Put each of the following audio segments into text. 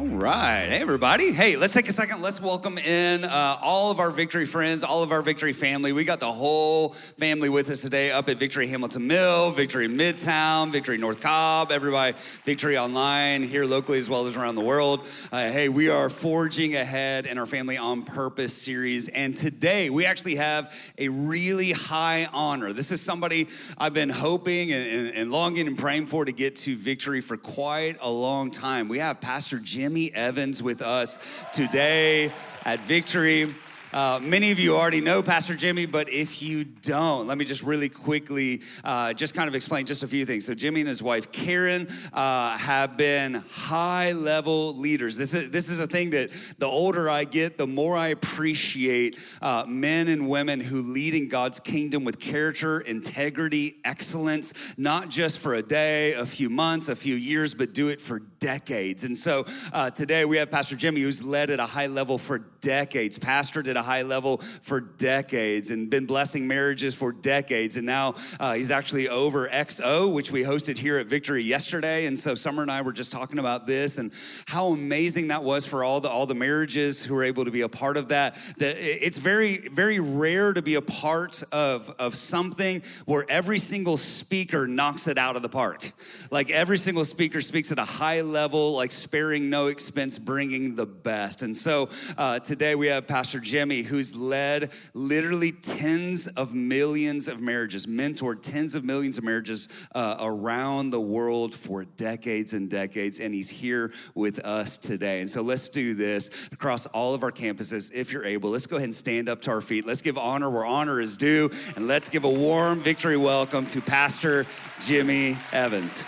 All right. Hey, everybody. Hey, let's take a second. Let's welcome in uh, all of our Victory friends, all of our Victory family. We got the whole family with us today up at Victory Hamilton Mill, Victory Midtown, Victory North Cobb, everybody, Victory Online here locally as well as around the world. Uh, hey, we are forging ahead in our Family on Purpose series. And today we actually have a really high honor. This is somebody I've been hoping and, and, and longing and praying for to get to victory for quite a long time. We have Pastor Jimmy Evans with us today at Victory. Uh, many of you already know Pastor Jimmy, but if you don't, let me just really quickly uh, just kind of explain just a few things. So, Jimmy and his wife Karen uh, have been high level leaders. This is, this is a thing that the older I get, the more I appreciate uh, men and women who lead in God's kingdom with character, integrity, excellence, not just for a day, a few months, a few years, but do it for decades. And so uh, today we have Pastor Jimmy, who's led at a high level for decades, pastored at a high level for decades, and been blessing marriages for decades. And now uh, he's actually over XO, which we hosted here at Victory yesterday. And so Summer and I were just talking about this and how amazing that was for all the all the marriages who were able to be a part of that. That it's very very rare to be a part of of something where every single speaker knocks it out of the park. Like every single speaker speaks at a high level, like sparing no expense, bringing the best. And so uh, today we have Pastor Who's led literally tens of millions of marriages, mentored tens of millions of marriages uh, around the world for decades and decades. And he's here with us today. And so let's do this across all of our campuses. If you're able, let's go ahead and stand up to our feet. Let's give honor where honor is due. And let's give a warm victory welcome to Pastor Jimmy Evans.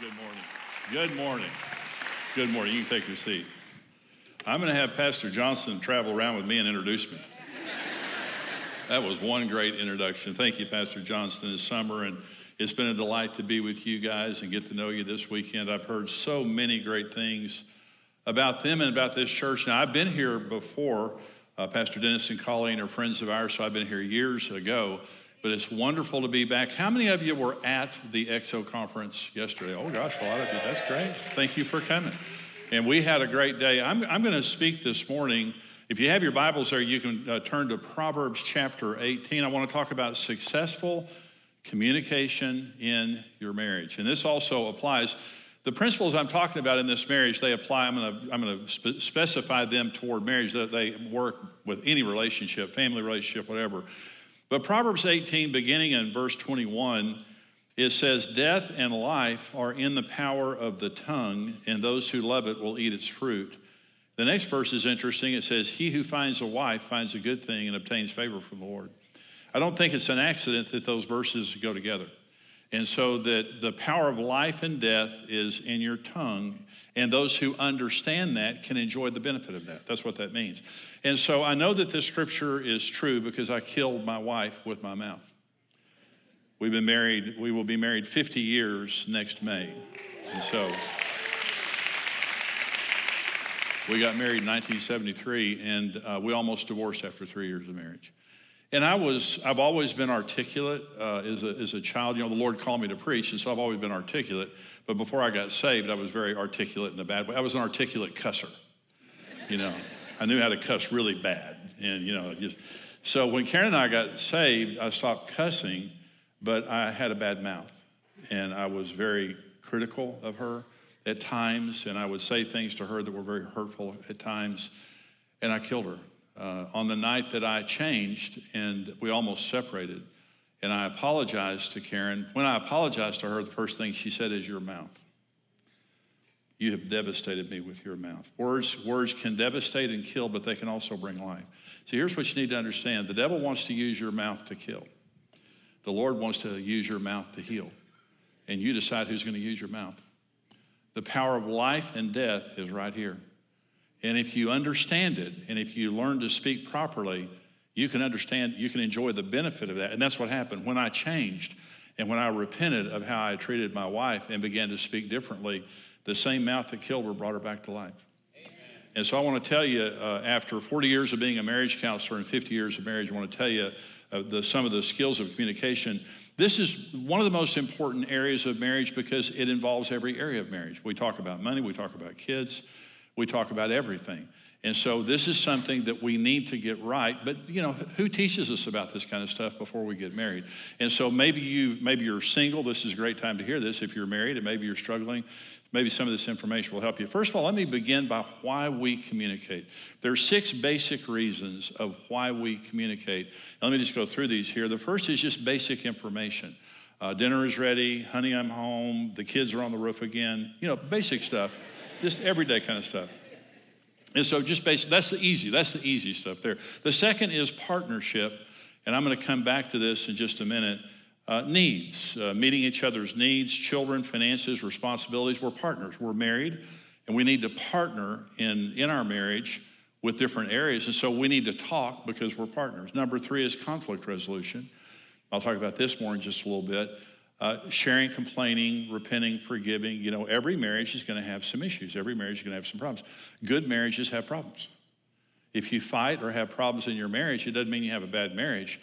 Good morning. Good morning. Good morning. You can take your seat. I'm going to have Pastor Johnson travel around with me and introduce me. that was one great introduction. Thank you, Pastor Johnson, this summer. And it's been a delight to be with you guys and get to know you this weekend. I've heard so many great things about them and about this church. Now, I've been here before. Uh, Pastor Dennis and Colleen are friends of ours, so I've been here years ago but it's wonderful to be back. How many of you were at the XO conference yesterday? Oh gosh, a lot of you. That's great. Thank you for coming. And we had a great day. I'm, I'm going to speak this morning. If you have your Bibles there, you can uh, turn to Proverbs chapter 18. I want to talk about successful communication in your marriage. And this also applies. The principles I'm talking about in this marriage, they apply. I'm going to, I'm going to spe- specify them toward marriage that they work with any relationship, family relationship, whatever. But Proverbs 18, beginning in verse 21, it says, Death and life are in the power of the tongue, and those who love it will eat its fruit. The next verse is interesting. It says, He who finds a wife finds a good thing and obtains favor from the Lord. I don't think it's an accident that those verses go together. And so that the power of life and death is in your tongue, and those who understand that can enjoy the benefit of that. That's what that means. And so I know that this scripture is true because I killed my wife with my mouth. We've been married, we will be married 50 years next May. And so we got married in 1973, and uh, we almost divorced after three years of marriage. And I was, I've always been articulate uh, as, a, as a child. You know, the Lord called me to preach, and so I've always been articulate. But before I got saved, I was very articulate in a bad way. I was an articulate cusser. You know, I knew how to cuss really bad. And, you know, just, so when Karen and I got saved, I stopped cussing, but I had a bad mouth. And I was very critical of her at times, and I would say things to her that were very hurtful at times, and I killed her. Uh, on the night that I changed and we almost separated, and I apologized to Karen. When I apologized to her, the first thing she said is, Your mouth. You have devastated me with your mouth. Words, words can devastate and kill, but they can also bring life. So here's what you need to understand the devil wants to use your mouth to kill, the Lord wants to use your mouth to heal. And you decide who's going to use your mouth. The power of life and death is right here. And if you understand it and if you learn to speak properly, you can understand, you can enjoy the benefit of that. And that's what happened. When I changed and when I repented of how I treated my wife and began to speak differently, the same mouth that killed her brought her back to life. Amen. And so I want to tell you, uh, after 40 years of being a marriage counselor and 50 years of marriage, I want to tell you uh, the, some of the skills of communication. This is one of the most important areas of marriage because it involves every area of marriage. We talk about money, we talk about kids, we talk about everything. And so this is something that we need to get right. But you know, who teaches us about this kind of stuff before we get married? And so maybe you maybe you're single. This is a great time to hear this. If you're married and maybe you're struggling, maybe some of this information will help you. First of all, let me begin by why we communicate. There are six basic reasons of why we communicate. And let me just go through these here. The first is just basic information. Uh, dinner is ready. Honey, I'm home. The kids are on the roof again. You know, basic stuff, just everyday kind of stuff. And so just basically, that's the easy, that's the easy stuff there. The second is partnership, and I'm going to come back to this in just a minute. Uh, needs, uh, meeting each other's needs, children, finances, responsibilities. We're partners. We're married, and we need to partner in, in our marriage with different areas. And so we need to talk because we're partners. Number three is conflict resolution. I'll talk about this more in just a little bit. Uh, sharing, complaining, repenting, forgiving. You know, every marriage is going to have some issues. Every marriage is going to have some problems. Good marriages have problems. If you fight or have problems in your marriage, it doesn't mean you have a bad marriage.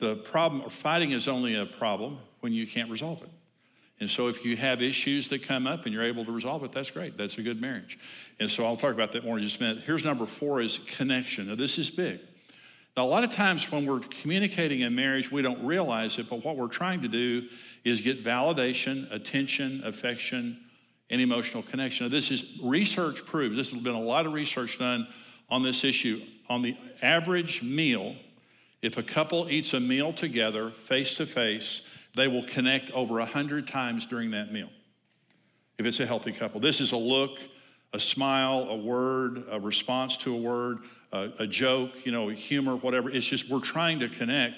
The problem, or fighting is only a problem when you can't resolve it. And so if you have issues that come up and you're able to resolve it, that's great. That's a good marriage. And so I'll talk about that more in just a minute. Here's number four is connection. Now this is big. Now, a lot of times when we're communicating in marriage, we don't realize it, but what we're trying to do is get validation, attention, affection, and emotional connection. Now, this is research proves, this has been a lot of research done on this issue. On the average meal, if a couple eats a meal together, face to face, they will connect over 100 times during that meal. If it's a healthy couple, this is a look, a smile, a word, a response to a word, a, a joke, you know, humor, whatever. It's just we're trying to connect.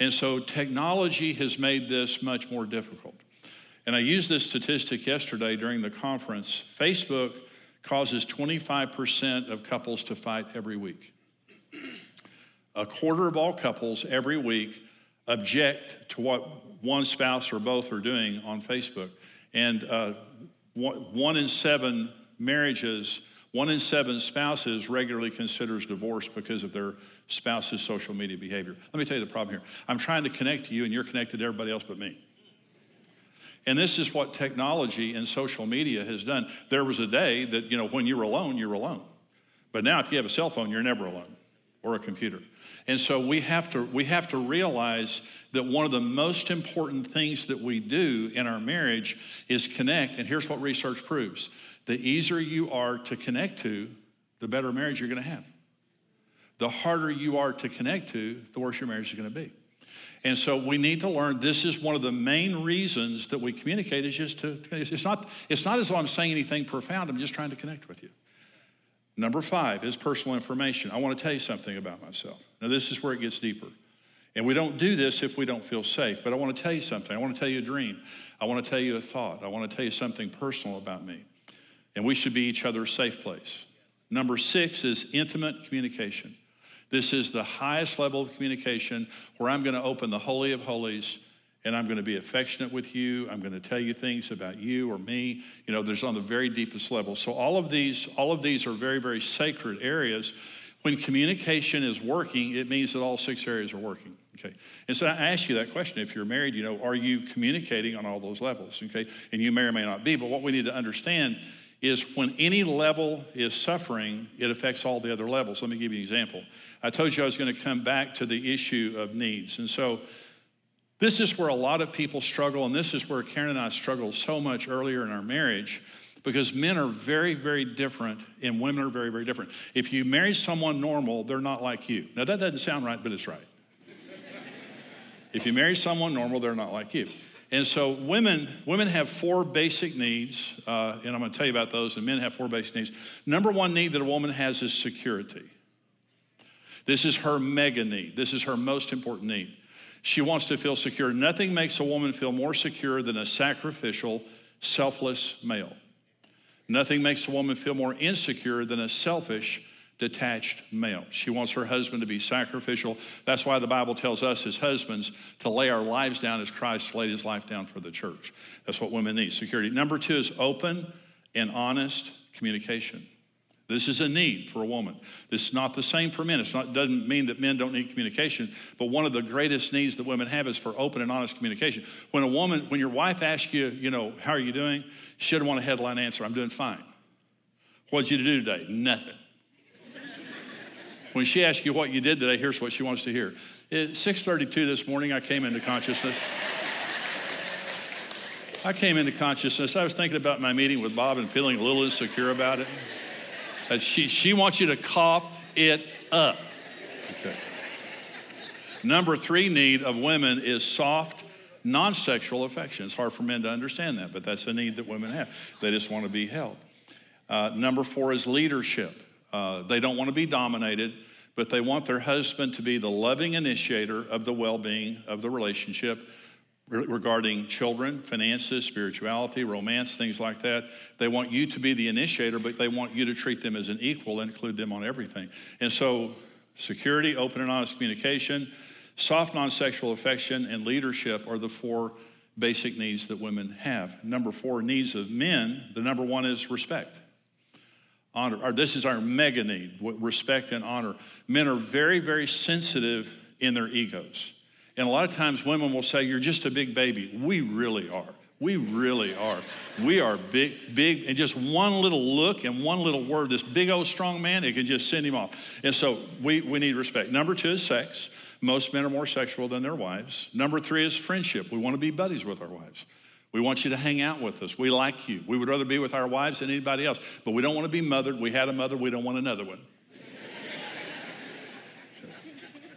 And so technology has made this much more difficult. And I used this statistic yesterday during the conference. Facebook causes 25% of couples to fight every week. A quarter of all couples every week object to what one spouse or both are doing on Facebook. And uh, one in seven marriages one in seven spouses regularly considers divorce because of their spouse's social media behavior. Let me tell you the problem here. I'm trying to connect to you, and you're connected to everybody else but me. And this is what technology and social media has done. There was a day that, you know, when you were alone, you were alone. But now, if you have a cell phone, you're never alone or a computer. And so we have to we have to realize that one of the most important things that we do in our marriage is connect. And here's what research proves the easier you are to connect to, the better marriage you're going to have. The harder you are to connect to, the worse your marriage is going to be. And so we need to learn this is one of the main reasons that we communicate is just to it's not it's not as though I'm saying anything profound, I'm just trying to connect with you. Number 5 is personal information. I want to tell you something about myself. Now this is where it gets deeper. And we don't do this if we don't feel safe, but I want to tell you something. I want to tell you a dream. I want to tell you a thought. I want to tell you something personal about me and we should be each other's safe place. Number six is intimate communication. This is the highest level of communication where I'm going to open the Holy of Holies and I'm going to be affectionate with you. I'm going to tell you things about you or me. You know, there's on the very deepest level. So all of these, all of these are very, very sacred areas. When communication is working, it means that all six areas are working. Okay. And so I ask you that question. If you're married, you know, are you communicating on all those levels? Okay. And you may or may not be, but what we need to understand is when any level is suffering, it affects all the other levels. Let me give you an example. I told you I was going to come back to the issue of needs. And so this is where a lot of people struggle, and this is where Karen and I struggled so much earlier in our marriage because men are very, very different and women are very, very different. If you marry someone normal, they're not like you. Now, that doesn't sound right, but it's right. if you marry someone normal, they're not like you. And so women, women have four basic needs, uh, and I'm going to tell you about those, and men have four basic needs. Number one need that a woman has is security. This is her mega need. This is her most important need. She wants to feel secure. Nothing makes a woman feel more secure than a sacrificial, selfless male. Nothing makes a woman feel more insecure than a selfish, detached male. She wants her husband to be sacrificial. That's why the Bible tells us as husbands to lay our lives down as Christ laid his life down for the church. That's what women need security. Number two is open and honest communication. This is a need for a woman. This is not the same for men. It doesn't mean that men don't need communication, but one of the greatest needs that women have is for open and honest communication. When a woman, when your wife asks you, you know, how are you doing? She doesn't want a headline answer. I'm doing fine. What'd you do today? Nothing. when she asks you what you did today, here's what she wants to hear. At 6:32 this morning, I came into consciousness. I came into consciousness. I was thinking about my meeting with Bob and feeling a little insecure about it. Uh, she, she wants you to cop it up. Okay. Number three need of women is soft, non sexual affection. It's hard for men to understand that, but that's a need that women have. They just want to be held. Uh, number four is leadership. Uh, they don't want to be dominated, but they want their husband to be the loving initiator of the well being of the relationship regarding children, finances, spirituality, romance, things like that. They want you to be the initiator, but they want you to treat them as an equal and include them on everything. And so, security, open and honest communication, soft non sexual affection, and leadership are the four basic needs that women have. Number four, needs of men, the number one is respect. Honor, or this is our mega need respect and honor. Men are very, very sensitive in their egos. And a lot of times women will say, You're just a big baby. We really are. We really are. We are big, big, and just one little look and one little word, this big old strong man, it can just send him off. And so we, we need respect. Number two is sex. Most men are more sexual than their wives. Number three is friendship. We want to be buddies with our wives. We want you to hang out with us. We like you. We would rather be with our wives than anybody else, but we don't want to be mothered. We had a mother, we don't want another one.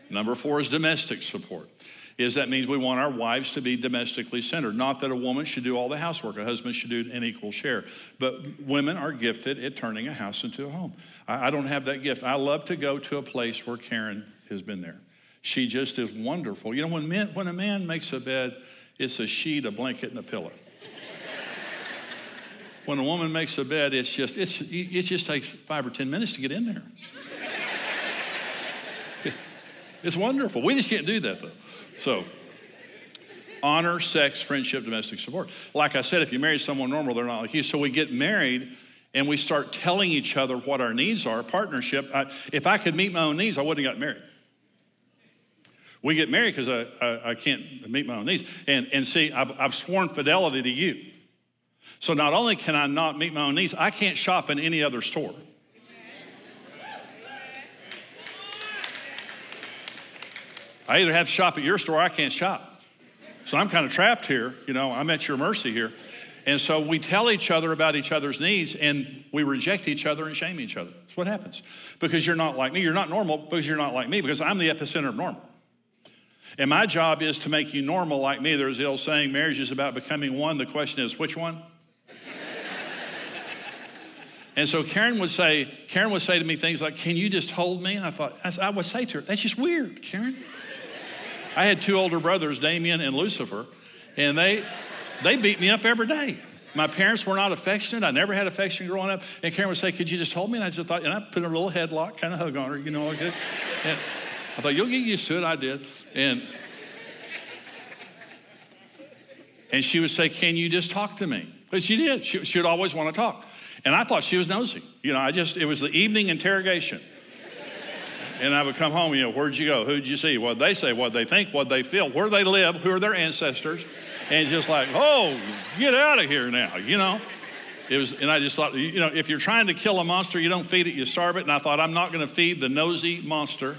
Number four is domestic support is that means we want our wives to be domestically centered. Not that a woman should do all the housework, a husband should do an equal share. But women are gifted at turning a house into a home. I, I don't have that gift. I love to go to a place where Karen has been there. She just is wonderful. You know, when, men, when a man makes a bed, it's a sheet, a blanket, and a pillow. when a woman makes a bed, it's just, it's, it just takes five or 10 minutes to get in there. It's wonderful. We just can't do that, though. So, honor, sex, friendship, domestic support. Like I said, if you marry someone normal, they're not like you. So we get married and we start telling each other what our needs are. Partnership. I, if I could meet my own needs, I wouldn't have got married. We get married because I, I, I, can't meet my own needs. And, and see, I've, I've sworn fidelity to you. So not only can I not meet my own needs, I can't shop in any other store. I either have to shop at your store or I can't shop. So I'm kind of trapped here. You know, I'm at your mercy here. And so we tell each other about each other's needs and we reject each other and shame each other. That's what happens. Because you're not like me. You're not normal because you're not like me, because I'm the epicenter of normal. And my job is to make you normal like me. There's the old saying marriage is about becoming one. The question is, which one? and so Karen would say, Karen would say to me things like, Can you just hold me? And I thought, I would say to her, That's just weird, Karen. I had two older brothers, Damien and Lucifer, and they they beat me up every day. My parents were not affectionate. I never had affection growing up. And Karen would say, Could you just hold me? And I just thought, and I put a little headlock, kind of hug on her, you know, like. And I thought, You'll get used to it. I did. And and she would say, Can you just talk to me? But she did. She, she would always want to talk. And I thought she was nosy. You know, I just, it was the evening interrogation. And I would come home, you know, where'd you go? Who'd you see? What they say, what they think, what they feel, where they live, who are their ancestors. And just like, oh, get out of here now, you know? It was, and I just thought, you know, if you're trying to kill a monster, you don't feed it, you starve it. And I thought, I'm not going to feed the nosy monster.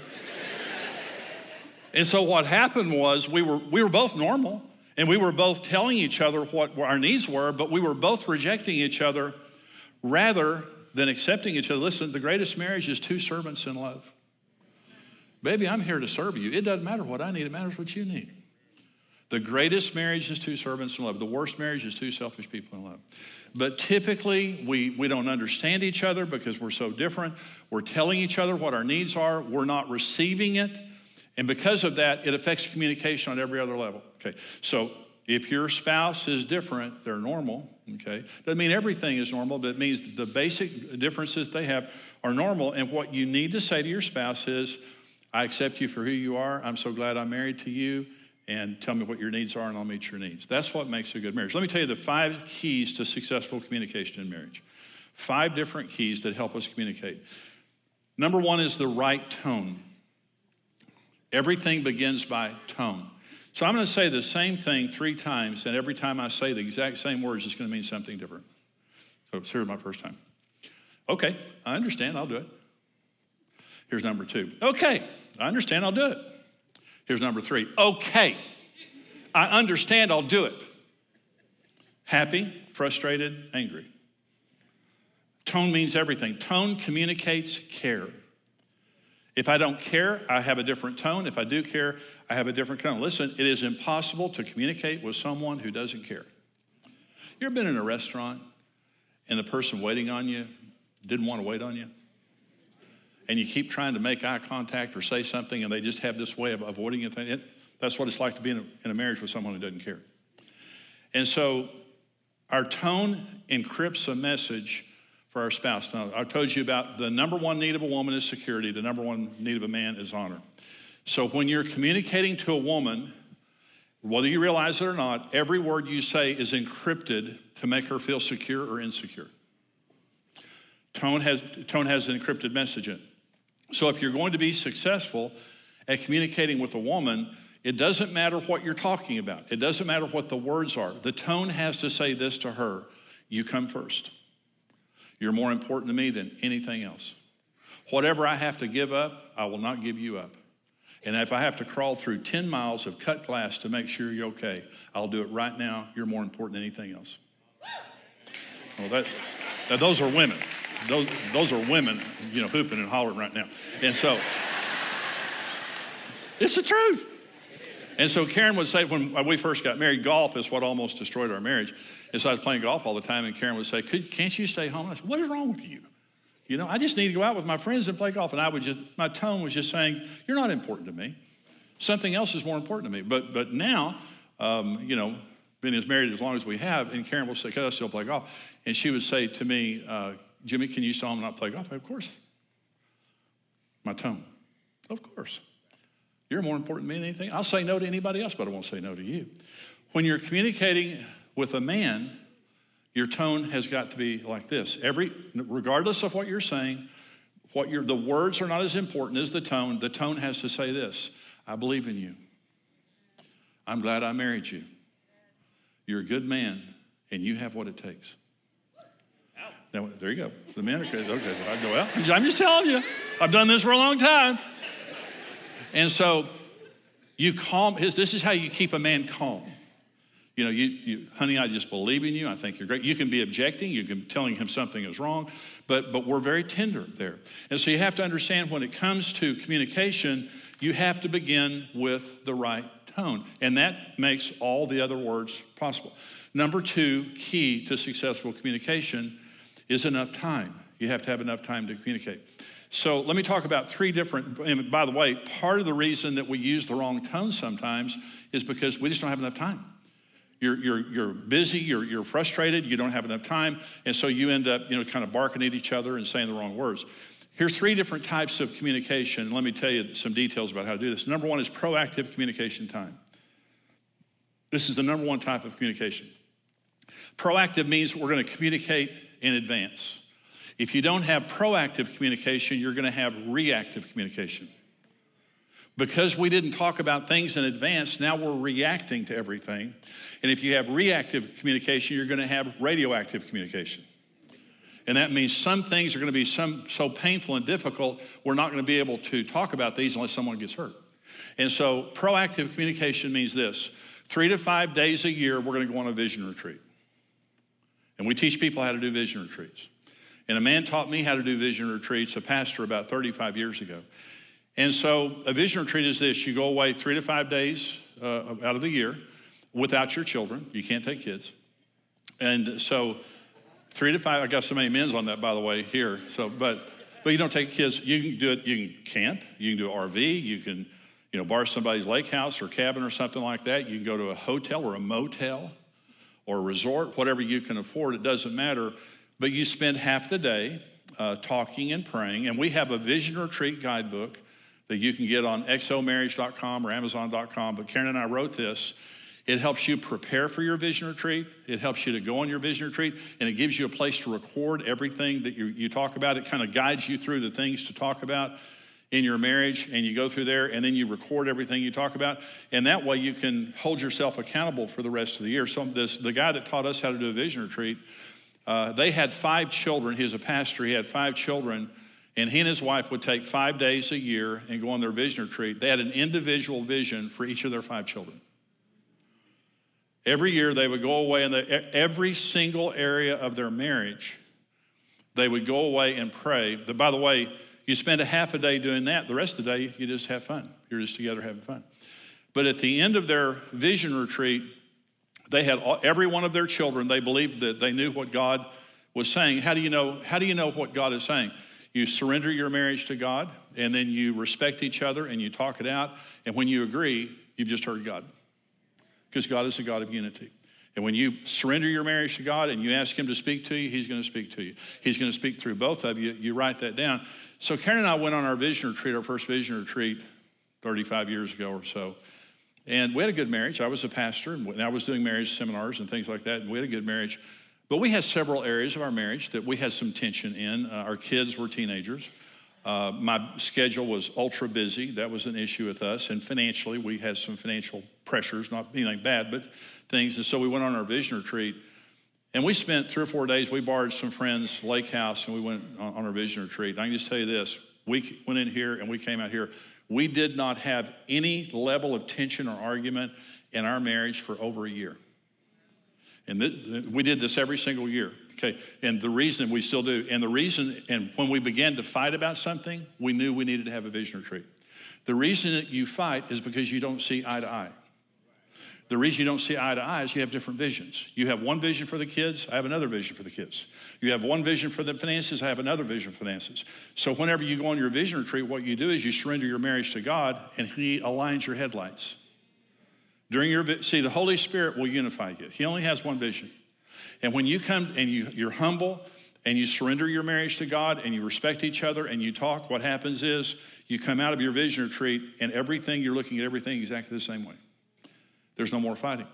and so what happened was we were, we were both normal and we were both telling each other what our needs were, but we were both rejecting each other rather than accepting each other. Listen, the greatest marriage is two servants in love. Baby, I'm here to serve you. It doesn't matter what I need, it matters what you need. The greatest marriage is two servants in love. The worst marriage is two selfish people in love. But typically, we, we don't understand each other because we're so different. We're telling each other what our needs are, we're not receiving it. And because of that, it affects communication on every other level. Okay, so if your spouse is different, they're normal. Okay, doesn't mean everything is normal, but it means the basic differences they have are normal. And what you need to say to your spouse is, I accept you for who you are. I'm so glad I'm married to you. And tell me what your needs are, and I'll meet your needs. That's what makes a good marriage. Let me tell you the five keys to successful communication in marriage. Five different keys that help us communicate. Number one is the right tone. Everything begins by tone. So I'm going to say the same thing three times, and every time I say the exact same words, it's going to mean something different. So here's my first time. Okay, I understand, I'll do it. Here's number two. Okay, I understand, I'll do it. Here's number three. Okay, I understand, I'll do it. Happy, frustrated, angry. Tone means everything. Tone communicates care. If I don't care, I have a different tone. If I do care, I have a different tone. Listen, it is impossible to communicate with someone who doesn't care. You ever been in a restaurant and the person waiting on you didn't want to wait on you? And you keep trying to make eye contact or say something, and they just have this way of avoiding it. it that's what it's like to be in a, in a marriage with someone who doesn't care. And so our tone encrypts a message for our spouse. Now, I told you about the number one need of a woman is security, the number one need of a man is honor. So when you're communicating to a woman, whether you realize it or not, every word you say is encrypted to make her feel secure or insecure. Tone has, tone has an encrypted message in it. So if you're going to be successful at communicating with a woman, it doesn't matter what you're talking about. It doesn't matter what the words are. The tone has to say this to her You come first. You're more important to me than anything else. Whatever I have to give up, I will not give you up. And if I have to crawl through 10 miles of cut glass to make sure you're okay, I'll do it right now. You're more important than anything else. Well, that, that those are women. Those, those are women, you know, hooping and hollering right now. And so, it's the truth. And so Karen would say, when we first got married, golf is what almost destroyed our marriage. And so I was playing golf all the time, and Karen would say, Can't you stay home? And I said, What is wrong with you? You know, I just need to go out with my friends and play golf. And I would just, my tone was just saying, You're not important to me. Something else is more important to me. But, but now, um, you know, been as married as long as we have, and Karen will say, Can I still play golf? And she would say to me, uh, Jimmy, can you and not play golf? Of course. My tone. Of course. You're more important than anything. I'll say no to anybody else, but I won't say no to you. When you're communicating with a man, your tone has got to be like this. Every, regardless of what you're saying, what you're, the words are not as important as the tone. The tone has to say this I believe in you. I'm glad I married you. You're a good man, and you have what it takes. Now, there you go. The men are okay. I go, well, I'm just telling you, I've done this for a long time. And so you calm, his, this is how you keep a man calm. You know, you, you, honey, I just believe in you. I think you're great. You can be objecting. You can be telling him something is wrong, but but we're very tender there. And so you have to understand when it comes to communication, you have to begin with the right tone, and that makes all the other words possible. Number two, key to successful communication is enough time. You have to have enough time to communicate. So let me talk about three different, and by the way, part of the reason that we use the wrong tone sometimes is because we just don't have enough time. You're, you're, you're busy, you're, you're frustrated, you don't have enough time, and so you end up, you know, kind of barking at each other and saying the wrong words. Here's three different types of communication. Let me tell you some details about how to do this. Number one is proactive communication time. This is the number one type of communication. Proactive means we're going to communicate in advance. If you don't have proactive communication, you're going to have reactive communication. Because we didn't talk about things in advance, now we're reacting to everything. And if you have reactive communication, you're going to have radioactive communication. And that means some things are going to be some, so painful and difficult, we're not going to be able to talk about these unless someone gets hurt. And so, proactive communication means this three to five days a year, we're going to go on a vision retreat. And we teach people how to do vision retreats. And a man taught me how to do vision retreats, a pastor about 35 years ago. And so a vision retreat is this you go away three to five days uh, out of the year without your children. You can't take kids. And so three to five, I got so many men's on that, by the way, here. So, but, but you don't take kids. You can do it, you can camp, you can do RV, you can, you know, borrow somebody's lake house or cabin or something like that. You can go to a hotel or a motel or resort, whatever you can afford, it doesn't matter. But you spend half the day uh, talking and praying. And we have a vision retreat guidebook that you can get on xomarriage.com or amazon.com. But Karen and I wrote this. It helps you prepare for your vision retreat. It helps you to go on your vision retreat, and it gives you a place to record everything that you, you talk about. It kind of guides you through the things to talk about in your marriage, and you go through there, and then you record everything you talk about. And that way you can hold yourself accountable for the rest of the year. So, this, the guy that taught us how to do a vision retreat, uh, they had five children. He was a pastor, he had five children. And he and his wife would take five days a year and go on their vision retreat. They had an individual vision for each of their five children. Every year they would go away in the, every single area of their marriage, they would go away and pray. But by the way, you spend a half a day doing that, the rest of the day you just have fun. You're just together having fun. But at the end of their vision retreat, they had all, every one of their children, they believed that they knew what God was saying. How do you know, how do you know what God is saying? You surrender your marriage to God, and then you respect each other and you talk it out. And when you agree, you've just heard God because God is a God of unity. And when you surrender your marriage to God and you ask Him to speak to you, He's going to speak to you. He's going to speak through both of you. You write that down. So Karen and I went on our vision retreat, our first vision retreat 35 years ago or so. And we had a good marriage. I was a pastor, and I was doing marriage seminars and things like that, and we had a good marriage. But we had several areas of our marriage that we had some tension in. Uh, our kids were teenagers. Uh, my schedule was ultra busy. That was an issue with us. And financially, we had some financial pressures, not anything bad, but things. And so we went on our vision retreat. And we spent three or four days. We borrowed some friends' lake house and we went on, on our vision retreat. And I can just tell you this we went in here and we came out here. We did not have any level of tension or argument in our marriage for over a year. And th- we did this every single year. Okay, and the reason we still do, and the reason, and when we began to fight about something, we knew we needed to have a vision retreat. The reason that you fight is because you don't see eye to eye. The reason you don't see eye to eye is you have different visions. You have one vision for the kids, I have another vision for the kids. You have one vision for the finances, I have another vision for finances. So whenever you go on your vision retreat, what you do is you surrender your marriage to God and He aligns your headlights. During your see, the Holy Spirit will unify you. He only has one vision. And when you come and you, you're humble and you surrender your marriage to God and you respect each other and you talk, what happens is you come out of your vision retreat and everything, you're looking at everything exactly the same way. There's no more fighting.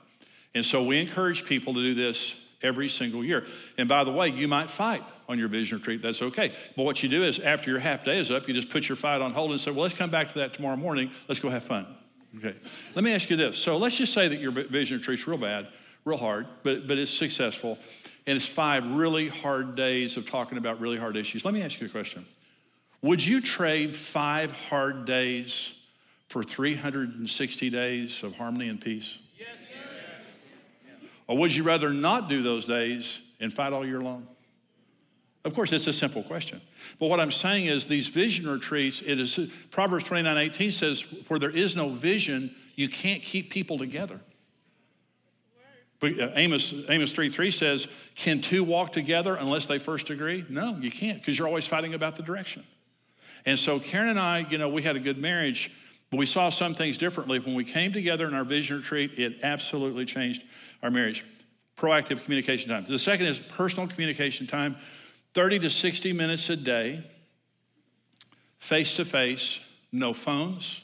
And so we encourage people to do this every single year. And by the way, you might fight on your vision retreat. That's okay. But what you do is after your half day is up, you just put your fight on hold and say, well, let's come back to that tomorrow morning. Let's go have fun. Okay. Let me ask you this. So let's just say that your vision retreat's real bad real hard, but, but it's successful. And it's five really hard days of talking about really hard issues. Let me ask you a question Would you trade five hard days for 360 days of harmony and peace? Yes, Or would you rather not do those days and fight all year long? Of course, it's a simple question. But what I'm saying is these vision retreats, it is Proverbs 29 18 says, where there is no vision, you can't keep people together. But uh, Amos, Amos 3 3 says, Can two walk together unless they first agree? No, you can't, because you're always fighting about the direction. And so Karen and I, you know, we had a good marriage, but we saw some things differently. When we came together in our vision retreat, it absolutely changed our marriage. Proactive communication time. The second is personal communication time 30 to 60 minutes a day, face to face, no phones,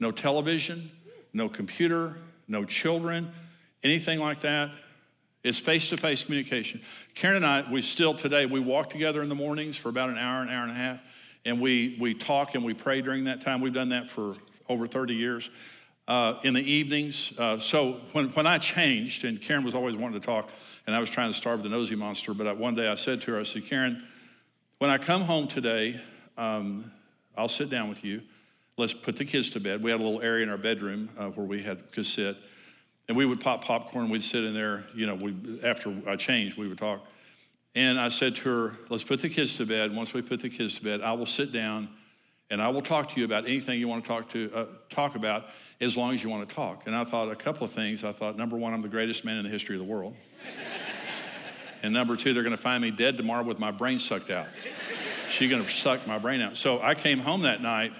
no television, no computer, no children anything like that. It's face to face communication. Karen and I, we still today, we walk together in the mornings for about an hour, an hour and a half, and we, we talk and we pray during that time. We've done that for over 30 years. Uh, in the evenings, uh, so when, when I changed, and Karen was always wanting to talk, and I was trying to starve the nosy monster, but I, one day I said to her, I said, Karen, when I come home today, um, I'll sit down with you. Let's put the kids to bed. We had a little area in our bedroom uh, where we had could sit and we would pop popcorn. We'd sit in there, you know, we, after I changed, we would talk. And I said to her, let's put the kids to bed. Once we put the kids to bed, I will sit down and I will talk to you about anything you want to talk to uh, talk about as long as you want to talk. And I thought a couple of things. I thought, number one, I'm the greatest man in the history of the world. and number two, they're going to find me dead tomorrow with my brain sucked out. She's going to suck my brain out. So I came home that night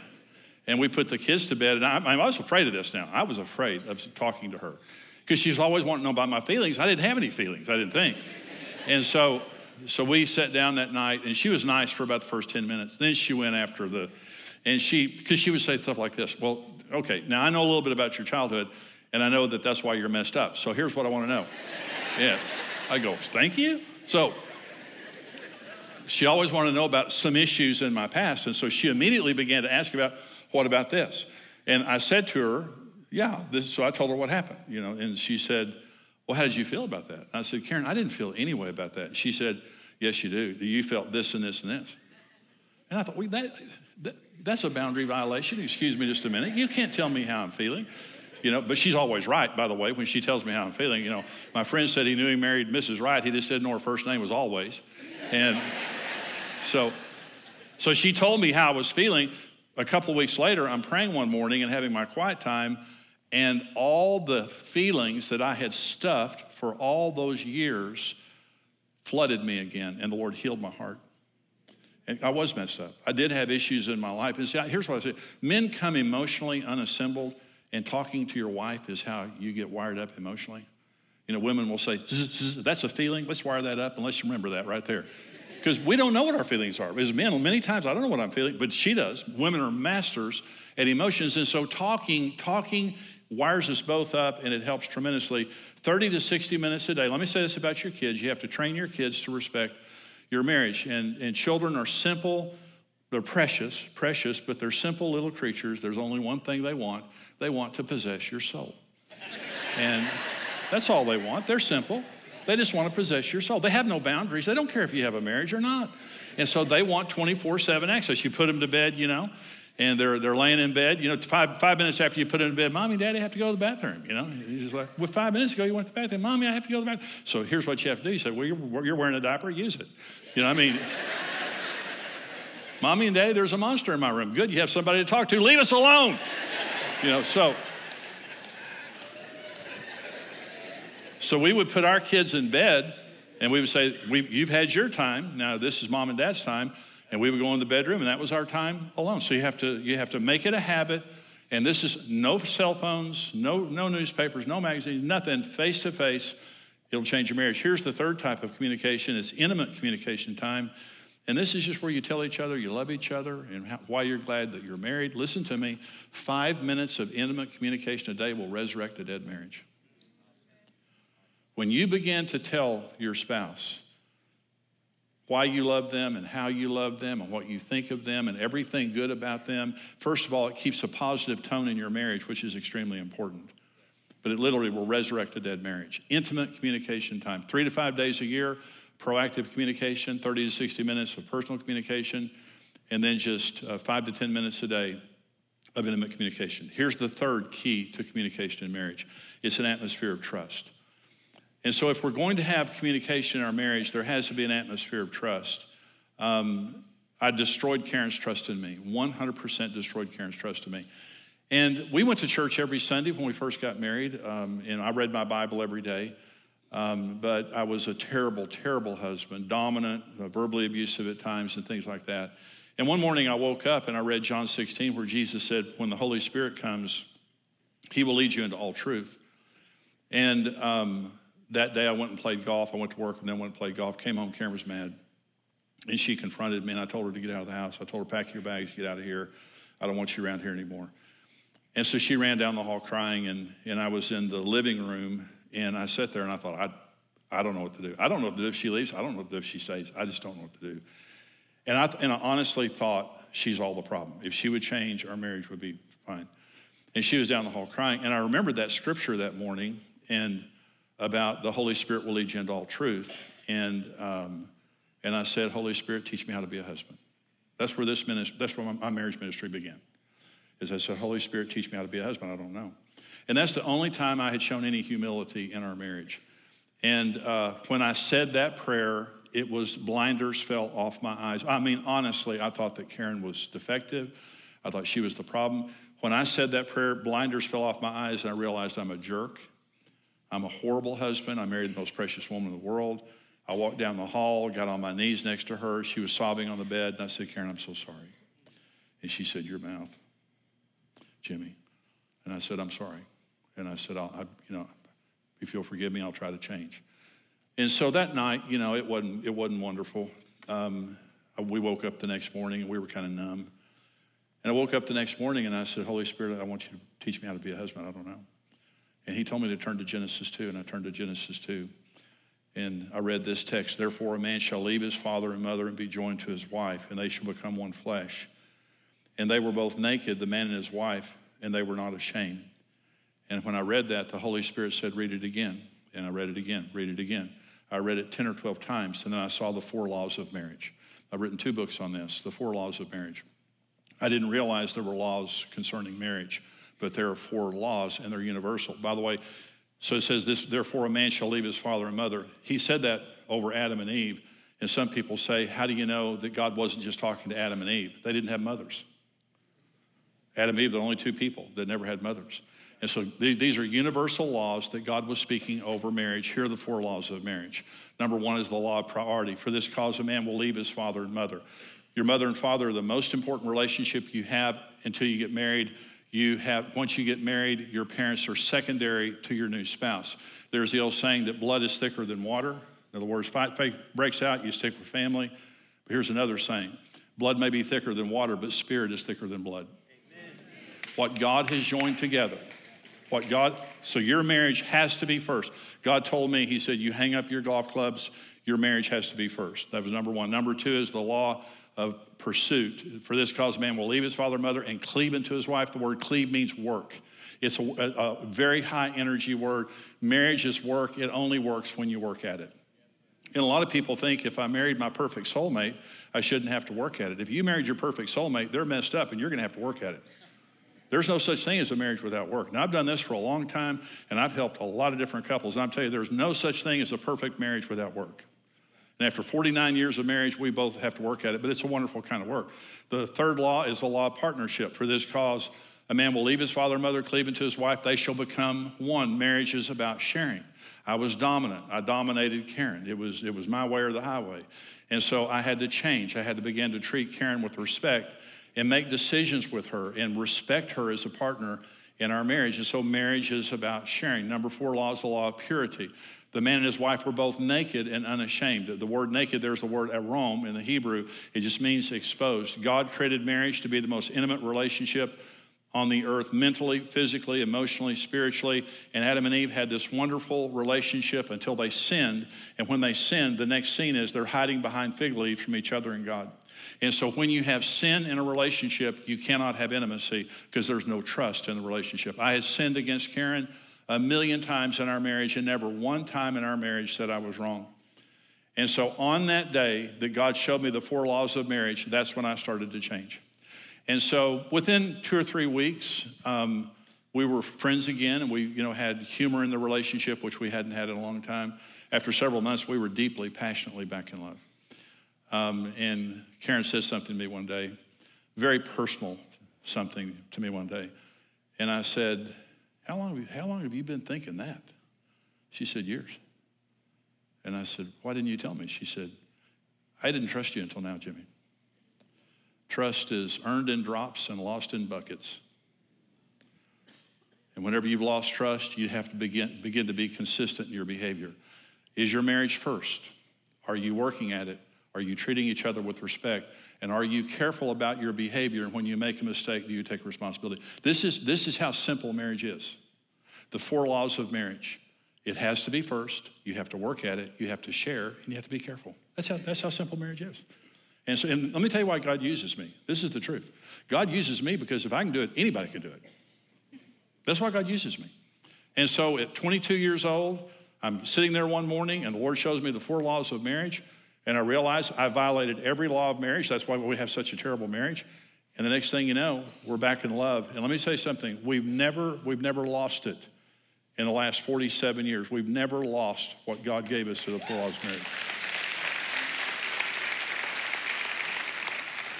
and we put the kids to bed. And I, I was afraid of this now. I was afraid of talking to her because she's always wanting to know about my feelings. I didn't have any feelings, I didn't think. And so, so we sat down that night, and she was nice for about the first 10 minutes. Then she went after the, and she, because she would say stuff like this Well, okay, now I know a little bit about your childhood. And I know that that's why you're messed up. So here's what I want to know. Yeah. I go, Thank you. So she always wanted to know about some issues in my past. And so she immediately began to ask about, What about this? And I said to her, Yeah. This, so I told her what happened, you know, and she said, Well, how did you feel about that? And I said, Karen, I didn't feel any way about that. And she said, Yes, you do. You felt this and this and this. And I thought, well, that, that, that's a boundary violation. Excuse me just a minute. You can't tell me how I'm feeling. You know, but she's always right, by the way, when she tells me how I'm feeling. You know, my friend said he knew he married Mrs. Wright. He just didn't know her first name was always. And so, so she told me how I was feeling. A couple of weeks later, I'm praying one morning and having my quiet time, and all the feelings that I had stuffed for all those years flooded me again, and the Lord healed my heart. And I was messed up. I did have issues in my life. And see, here's what I say men come emotionally unassembled, and talking to your wife is how you get wired up emotionally. You know, women will say, that's a feeling. Let's wire that up and let's remember that right there. Because we don't know what our feelings are. As men, many times I don't know what I'm feeling, but she does. Women are masters at emotions. And so talking, talking wires us both up and it helps tremendously. 30 to 60 minutes a day. Let me say this about your kids. You have to train your kids to respect your marriage. And, and children are simple, they're precious, precious, but they're simple little creatures. There's only one thing they want they want to possess your soul. And that's all they want. They're simple. They just want to possess your soul. They have no boundaries. They don't care if you have a marriage or not. And so they want 24 7 access. You put them to bed, you know, and they're, they're laying in bed. You know, five, five minutes after you put them in bed, Mommy, Daddy, have to go to the bathroom. You know, he's just like, well, five minutes ago, you went to the bathroom. Mommy, I have to go to the bathroom. So here's what you have to do. You say, Well, you're, you're wearing a diaper, use it. You know, I mean, Mommy and Daddy, there's a monster in my room. Good, you have somebody to talk to. Leave us alone. You know, so. So we would put our kids in bed and we would say, You've had your time. Now this is mom and dad's time. And we would go in the bedroom and that was our time alone. So you have to, you have to make it a habit. And this is no cell phones, no, no newspapers, no magazines, nothing, face to face. It'll change your marriage. Here's the third type of communication it's intimate communication time. And this is just where you tell each other you love each other and how, why you're glad that you're married. Listen to me five minutes of intimate communication a day will resurrect a dead marriage. When you begin to tell your spouse why you love them and how you love them and what you think of them and everything good about them, first of all, it keeps a positive tone in your marriage, which is extremely important. But it literally will resurrect a dead marriage. Intimate communication time, three to five days a year, proactive communication, 30 to 60 minutes of personal communication, and then just uh, five to 10 minutes a day of intimate communication. Here's the third key to communication in marriage it's an atmosphere of trust. And so, if we're going to have communication in our marriage, there has to be an atmosphere of trust. Um, I destroyed Karen's trust in me, 100% destroyed Karen's trust in me. And we went to church every Sunday when we first got married, um, and I read my Bible every day. Um, but I was a terrible, terrible husband, dominant, uh, verbally abusive at times, and things like that. And one morning I woke up and I read John 16, where Jesus said, When the Holy Spirit comes, he will lead you into all truth. And um, that day I went and played golf. I went to work and then went and played golf. Came home, Karen was mad. And she confronted me and I told her to get out of the house. I told her, pack your bags, get out of here. I don't want you around here anymore. And so she ran down the hall crying, and, and I was in the living room, and I sat there and I thought, I, I don't know what to do. I don't know what to do if she leaves. I don't know what to do if she stays. I just don't know what to do. And I, and I honestly thought she's all the problem. If she would change, our marriage would be fine. And she was down the hall crying. And I remembered that scripture that morning, and about the Holy Spirit will lead you into all truth. And, um, and I said, Holy Spirit, teach me how to be a husband. That's where this ministry, that's where my, marriage ministry began. Is I said, Holy Spirit, teach me how to be a husband. I don't know. And that's the only time I had shown any humility in our marriage. And uh, when I said that prayer, it was blinders fell off my eyes. I mean, honestly, I thought that Karen was defective. I thought she was the problem. When I said that prayer, blinders fell off my eyes, and I realized I'm a jerk I'm a horrible husband. I married the most precious woman in the world. I walked down the hall, got on my knees next to her. She was sobbing on the bed, and I said, Karen, I'm so sorry. And she said, Your mouth, Jimmy. And I said, I'm sorry. And I said, I'll, I, you know, if you'll forgive me, I'll try to change. And so that night, you know, it wasn't, it wasn't wonderful. Um, we woke up the next morning and we were kind of numb. And I woke up the next morning and I said, Holy Spirit, I want you to teach me how to be a husband. I don't know. And he told me to turn to Genesis 2, and I turned to Genesis 2. And I read this text Therefore, a man shall leave his father and mother and be joined to his wife, and they shall become one flesh. And they were both naked, the man and his wife, and they were not ashamed. And when I read that, the Holy Spirit said, Read it again. And I read it again, read it again. I read it 10 or 12 times, and then I saw the four laws of marriage. I've written two books on this, the four laws of marriage. I didn't realize there were laws concerning marriage, but there are four laws, and they're universal. By the way, so it says, this, therefore a man shall leave his father and mother. He said that over Adam and Eve. And some people say, how do you know that God wasn't just talking to Adam and Eve? They didn't have mothers. Adam and Eve, the only two people that never had mothers. And so these are universal laws that God was speaking over marriage. Here are the four laws of marriage. Number one is the law of priority. For this cause, a man will leave his father and mother. Your mother and father are the most important relationship you have until you get married. You have, once you get married, your parents are secondary to your new spouse. There's the old saying that blood is thicker than water. In other words, fight, fight breaks out, you stick with family. But here's another saying blood may be thicker than water, but spirit is thicker than blood. Amen. What God has joined together, what God, so your marriage has to be first. God told me, He said, you hang up your golf clubs, your marriage has to be first. That was number one. Number two is the law of pursuit. For this cause, man will leave his father and mother and cleave unto his wife. The word cleave means work. It's a, a, very high energy word. Marriage is work, it only works when you work at it. And a lot of people think if I married my perfect soulmate, I shouldn't have to work at it. If you married your perfect soulmate, they're messed up and you're gonna have to work at it. There's no such thing as a marriage without work. Now, I've done this for a long time, and I've helped a lot of different couples. And I'm telling you, there's no such thing as a perfect marriage without work. And after 49 years of marriage, we both have to work at it, but it's a wonderful kind of work. The third law is the law of partnership. For this cause, a man will leave his father and mother, cleave to his wife, they shall become one. Marriage is about sharing. I was dominant. I dominated Karen. It was, it was my way or the highway. And so I had to change. I had to begin to treat Karen with respect and make decisions with her and respect her as a partner in our marriage. And so marriage is about sharing. Number four law is the law of purity. The man and his wife were both naked and unashamed. The word naked, there's the word arom in the Hebrew. It just means exposed. God created marriage to be the most intimate relationship on the earth mentally, physically, emotionally, spiritually. And Adam and Eve had this wonderful relationship until they sinned. And when they sinned, the next scene is they're hiding behind fig leaves from each other and God. And so when you have sin in a relationship, you cannot have intimacy because there's no trust in the relationship. I had sinned against Karen a million times in our marriage, and never one time in our marriage said I was wrong. And so on that day that God showed me the four laws of marriage, that's when I started to change. And so within two or three weeks, um, we were friends again, and we, you know, had humor in the relationship, which we hadn't had in a long time. After several months, we were deeply, passionately back in love. Um, and Karen says something to me one day, very personal something to me one day. And I said, how long, have you, how long have you been thinking that? She said, Years. And I said, Why didn't you tell me? She said, I didn't trust you until now, Jimmy. Trust is earned in drops and lost in buckets. And whenever you've lost trust, you have to begin, begin to be consistent in your behavior. Is your marriage first? Are you working at it? Are you treating each other with respect? And are you careful about your behavior? And when you make a mistake, do you take responsibility? This is, this is how simple marriage is. The four laws of marriage. It has to be first, you have to work at it, you have to share, and you have to be careful. That's how, that's how simple marriage is. And so, and let me tell you why God uses me. This is the truth. God uses me because if I can do it, anybody can do it. That's why God uses me. And so at 22 years old, I'm sitting there one morning and the Lord shows me the four laws of marriage. And I realize I violated every law of marriage. That's why we have such a terrible marriage. And the next thing you know, we're back in love. And let me say something. We've never, we've never lost it in the last 47 years. We've never lost what God gave us through the four laws of marriage.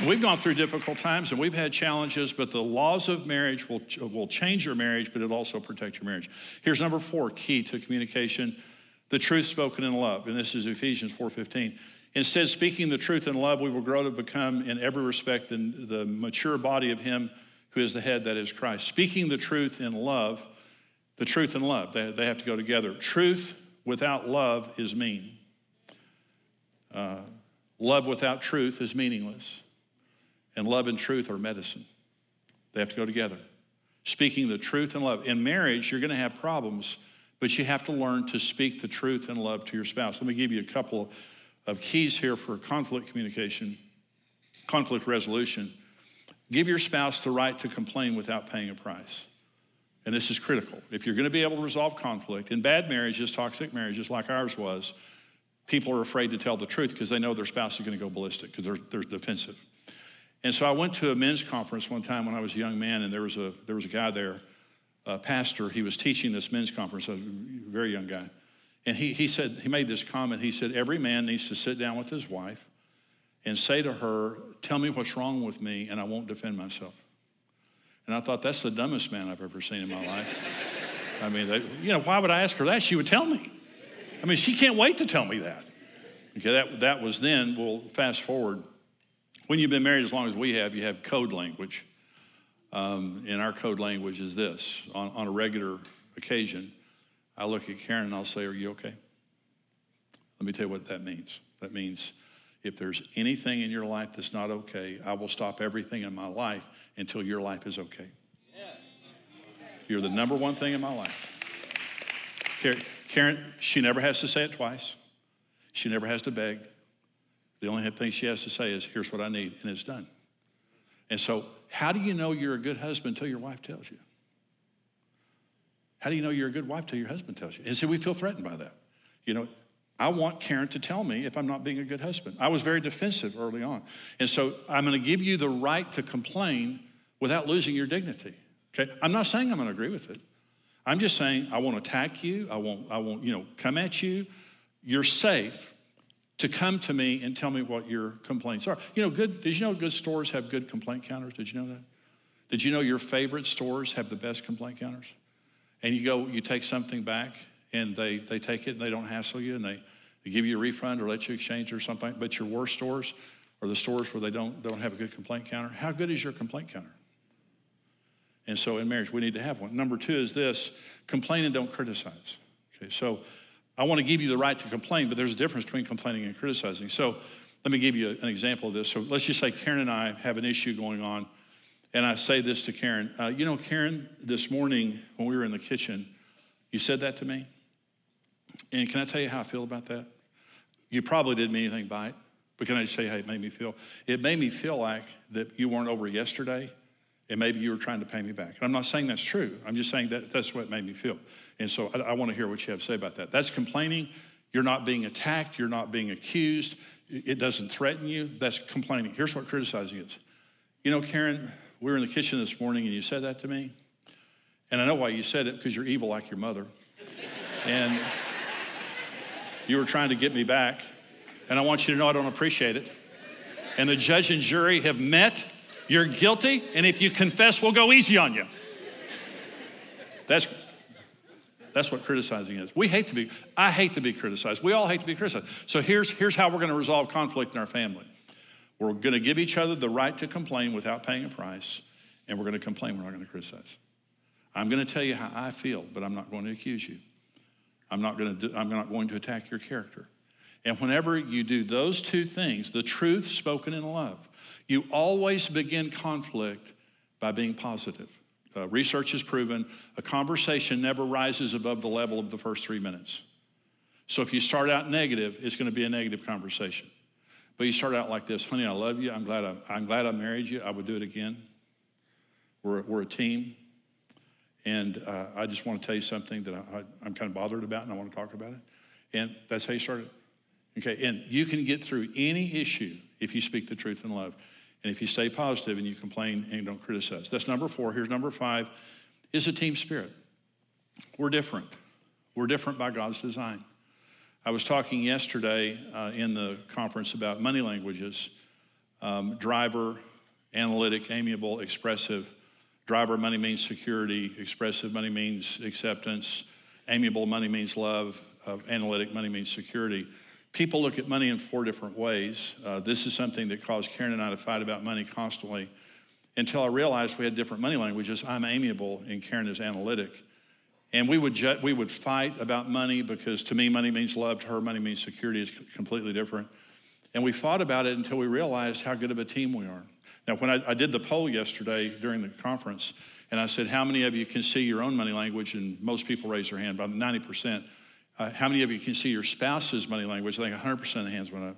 We've gone through difficult times and we've had challenges, but the laws of marriage will, will change your marriage, but it'll also protect your marriage. Here's number four, key to communication, the truth spoken in love. And this is Ephesians 4.15. Instead, speaking the truth in love, we will grow to become in every respect the, the mature body of him who is the head, that is Christ. Speaking the truth in love, the truth and love, they, they have to go together. Truth without love is mean. Uh, love without truth is meaningless and love and truth are medicine. They have to go together. speaking the truth in love. In marriage, you're going to have problems, but you have to learn to speak the truth in love to your spouse. Let me give you a couple of keys here for conflict communication, conflict resolution. Give your spouse the right to complain without paying a price. And this is critical. If you're going to be able to resolve conflict, in bad marriages, toxic marriages like ours was, people are afraid to tell the truth because they know their spouse is going to go ballistic because they're, they're defensive. And so I went to a men's conference one time when I was a young man, and there was a, there was a guy there, a pastor. He was teaching this men's conference, a very young guy. And he, he said, he made this comment. He said, Every man needs to sit down with his wife and say to her, Tell me what's wrong with me, and I won't defend myself. And I thought, That's the dumbest man I've ever seen in my life. I mean, they, you know, why would I ask her that? She would tell me. I mean, she can't wait to tell me that. Okay, that, that was then. We'll fast forward when you've been married as long as we have, you have code language. Um, and our code language is this on, on a regular occasion, I look at Karen and I'll say, Are you okay? Let me tell you what that means. That means if there's anything in your life that's not okay, I will stop everything in my life until your life is okay. You're the number one thing in my life. Karen, she never has to say it twice. She never has to beg. The only thing she has to say is, here's what I need, and it's done. And so, how do you know you're a good husband until your wife tells you? How do you know you're a good wife till your husband tells you? And see, we feel threatened by that. You know, I want Karen to tell me if I'm not being a good husband. I was very defensive early on. And so I'm going to give you the right to complain without losing your dignity. Okay? I'm not saying I'm going to agree with it. I'm just saying I won't attack you. I won't, I won't, you know, come at you. You're safe to come to me and tell me what your complaints are. You know, good, did you know good stores have good complaint counters? Did you know that? Did you know your favorite stores have the best complaint counters? And you go, you take something back and they, they take it and they don't hassle you and they, they give you a refund or let you exchange or something. But your worst stores are the stores where they don't, don't have a good complaint counter. How good is your complaint counter? And so in marriage, we need to have one. Number two is this complain and don't criticize. Okay, so I want to give you the right to complain, but there's a difference between complaining and criticizing. So let me give you an example of this. So let's just say Karen and I have an issue going on, and I say this to Karen. Uh, you know, Karen, this morning when we were in the kitchen, you said that to me. And can I tell you how I feel about that? You probably didn't mean anything by it, but can I just say how it made me feel? It made me feel like that you weren't over yesterday and maybe you were trying to pay me back. And I'm not saying that's true. I'm just saying that that's what made me feel. And so I, I want to hear what you have to say about that. That's complaining. You're not being attacked. You're not being accused. It doesn't threaten you. That's complaining. Here's what criticizing is. You know, Karen, we were in the kitchen this morning and you said that to me. And I know why you said it because you're evil like your mother. and you were trying to get me back. And I want you to know I don't appreciate it. And the judge and jury have met you're guilty, and if you confess, we'll go easy on you. That's, that's what criticizing is. We hate to be, I hate to be criticized. We all hate to be criticized. So here's, here's how we're going to resolve conflict in our family. We're going to give each other the right to complain without paying a price, and we're going to complain. We're not going to criticize. I'm going to tell you how I feel, but I'm not going to accuse you. I'm not going to, do, I'm not going to attack your character. And whenever you do those two things, the truth spoken in love, you always begin conflict by being positive. Uh, research has proven a conversation never rises above the level of the first three minutes. So if you start out negative, it's going to be a negative conversation. But you start out like this, honey, I love you. I'm glad I, I'm glad I married you. I would do it again. We're, we're a team. And uh, I just want to tell you something that I, am kind of bothered about and I want to talk about it. And that's how you start it. Okay, and you can get through any issue if you speak the truth in love. And if you stay positive and you complain and don't criticize. That's number four. Here's number five is a team spirit. We're different. We're different by God's design. I was talking yesterday uh, in the conference about money languages um, driver, analytic, amiable, expressive. Driver money means security, expressive money means acceptance, amiable money means love, uh, analytic money means security. People look at money in four different ways. Uh, this is something that caused Karen and I to fight about money constantly until I realized we had different money languages. I'm amiable and Karen is analytic. And we would, ju- we would fight about money because to me, money means love, to her, money means security. It's completely different. And we fought about it until we realized how good of a team we are. Now, when I, I did the poll yesterday during the conference, And I said, How many of you can see your own money language? And most people raise their hand, about 90%. Uh, how many of you can see your spouse's money language? I think 100% of the hands went up.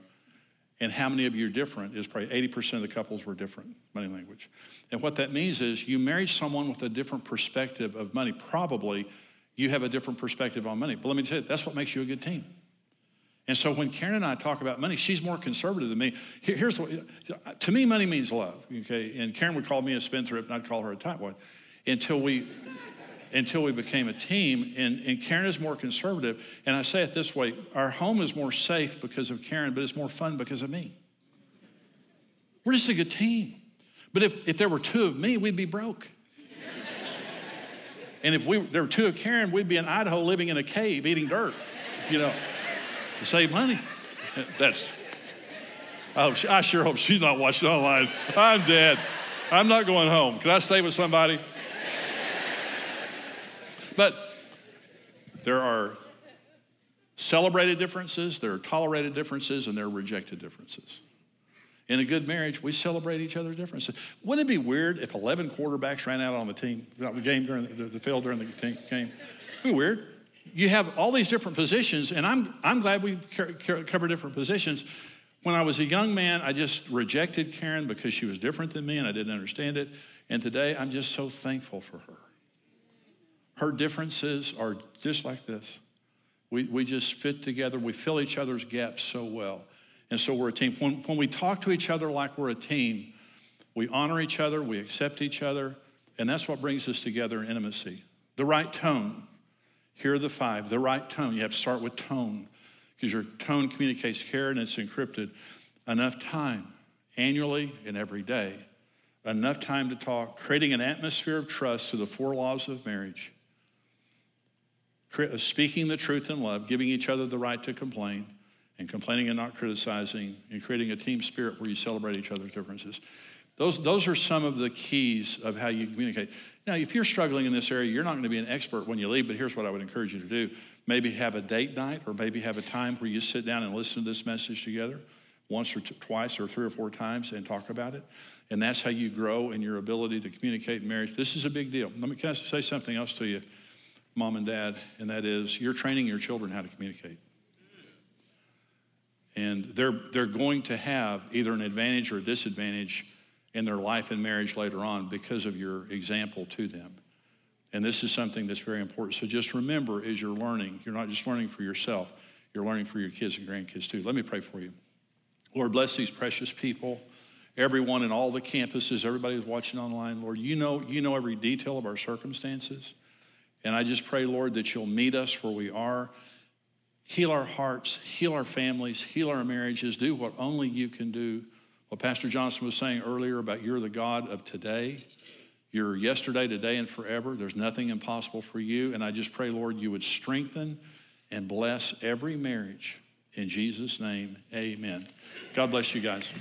And how many of you are different is probably 80% of the couples were different money language. And what that means is you marry someone with a different perspective of money. Probably you have a different perspective on money. But let me tell you, that's what makes you a good team. And so when Karen and I talk about money, she's more conservative than me. Here's what, to me, money means love. Okay, and Karen would call me a spendthrift, and I'd call her a tightwad. Until we, until we became a team, and, and Karen is more conservative. And I say it this way: our home is more safe because of Karen, but it's more fun because of me. We're just a good team. But if, if there were two of me, we'd be broke. And if we, there were two of Karen, we'd be in Idaho living in a cave eating dirt, you know to save money. That's, I, I sure hope she's not watching online. I'm dead. I'm not going home. Can I stay with somebody? But there are celebrated differences, there are tolerated differences, and there are rejected differences. In a good marriage, we celebrate each other's differences. Wouldn't it be weird if 11 quarterbacks ran out on the team, the game during the, the field during the game? It'd be weird you have all these different positions, and I'm, I'm glad we cover different positions. When I was a young man, I just rejected Karen because she was different than me and I didn't understand it. And today, I'm just so thankful for her. Her differences are just like this. We, we just fit together, we fill each other's gaps so well. And so we're a team. When, when we talk to each other like we're a team, we honor each other, we accept each other, and that's what brings us together in intimacy. The right tone, here are the five the right tone. You have to start with tone because your tone communicates care and it's encrypted. Enough time annually and every day. Enough time to talk, creating an atmosphere of trust through the four laws of marriage. Speaking the truth in love, giving each other the right to complain, and complaining and not criticizing, and creating a team spirit where you celebrate each other's differences. Those, those are some of the keys of how you communicate. Now, if you're struggling in this area, you're not going to be an expert when you leave, but here's what I would encourage you to do. Maybe have a date night, or maybe have a time where you sit down and listen to this message together once or t- twice or three or four times and talk about it. And that's how you grow in your ability to communicate in marriage. This is a big deal. Let me can I say something else to you, mom and dad, and that is you're training your children how to communicate. And they're, they're going to have either an advantage or a disadvantage in their life and marriage later on because of your example to them. And this is something that's very important. So just remember as you're learning, you're not just learning for yourself, you're learning for your kids and grandkids too. Let me pray for you. Lord, bless these precious people, everyone in all the campuses, everybody who's watching online. Lord, you know, you know every detail of our circumstances. And I just pray, Lord, that you'll meet us where we are. Heal our hearts, heal our families, heal our marriages, do what only you can do. What Pastor Johnson was saying earlier about you're the God of today, you're yesterday, today, and forever. There's nothing impossible for you. And I just pray, Lord, you would strengthen and bless every marriage. In Jesus' name, amen. God bless you guys.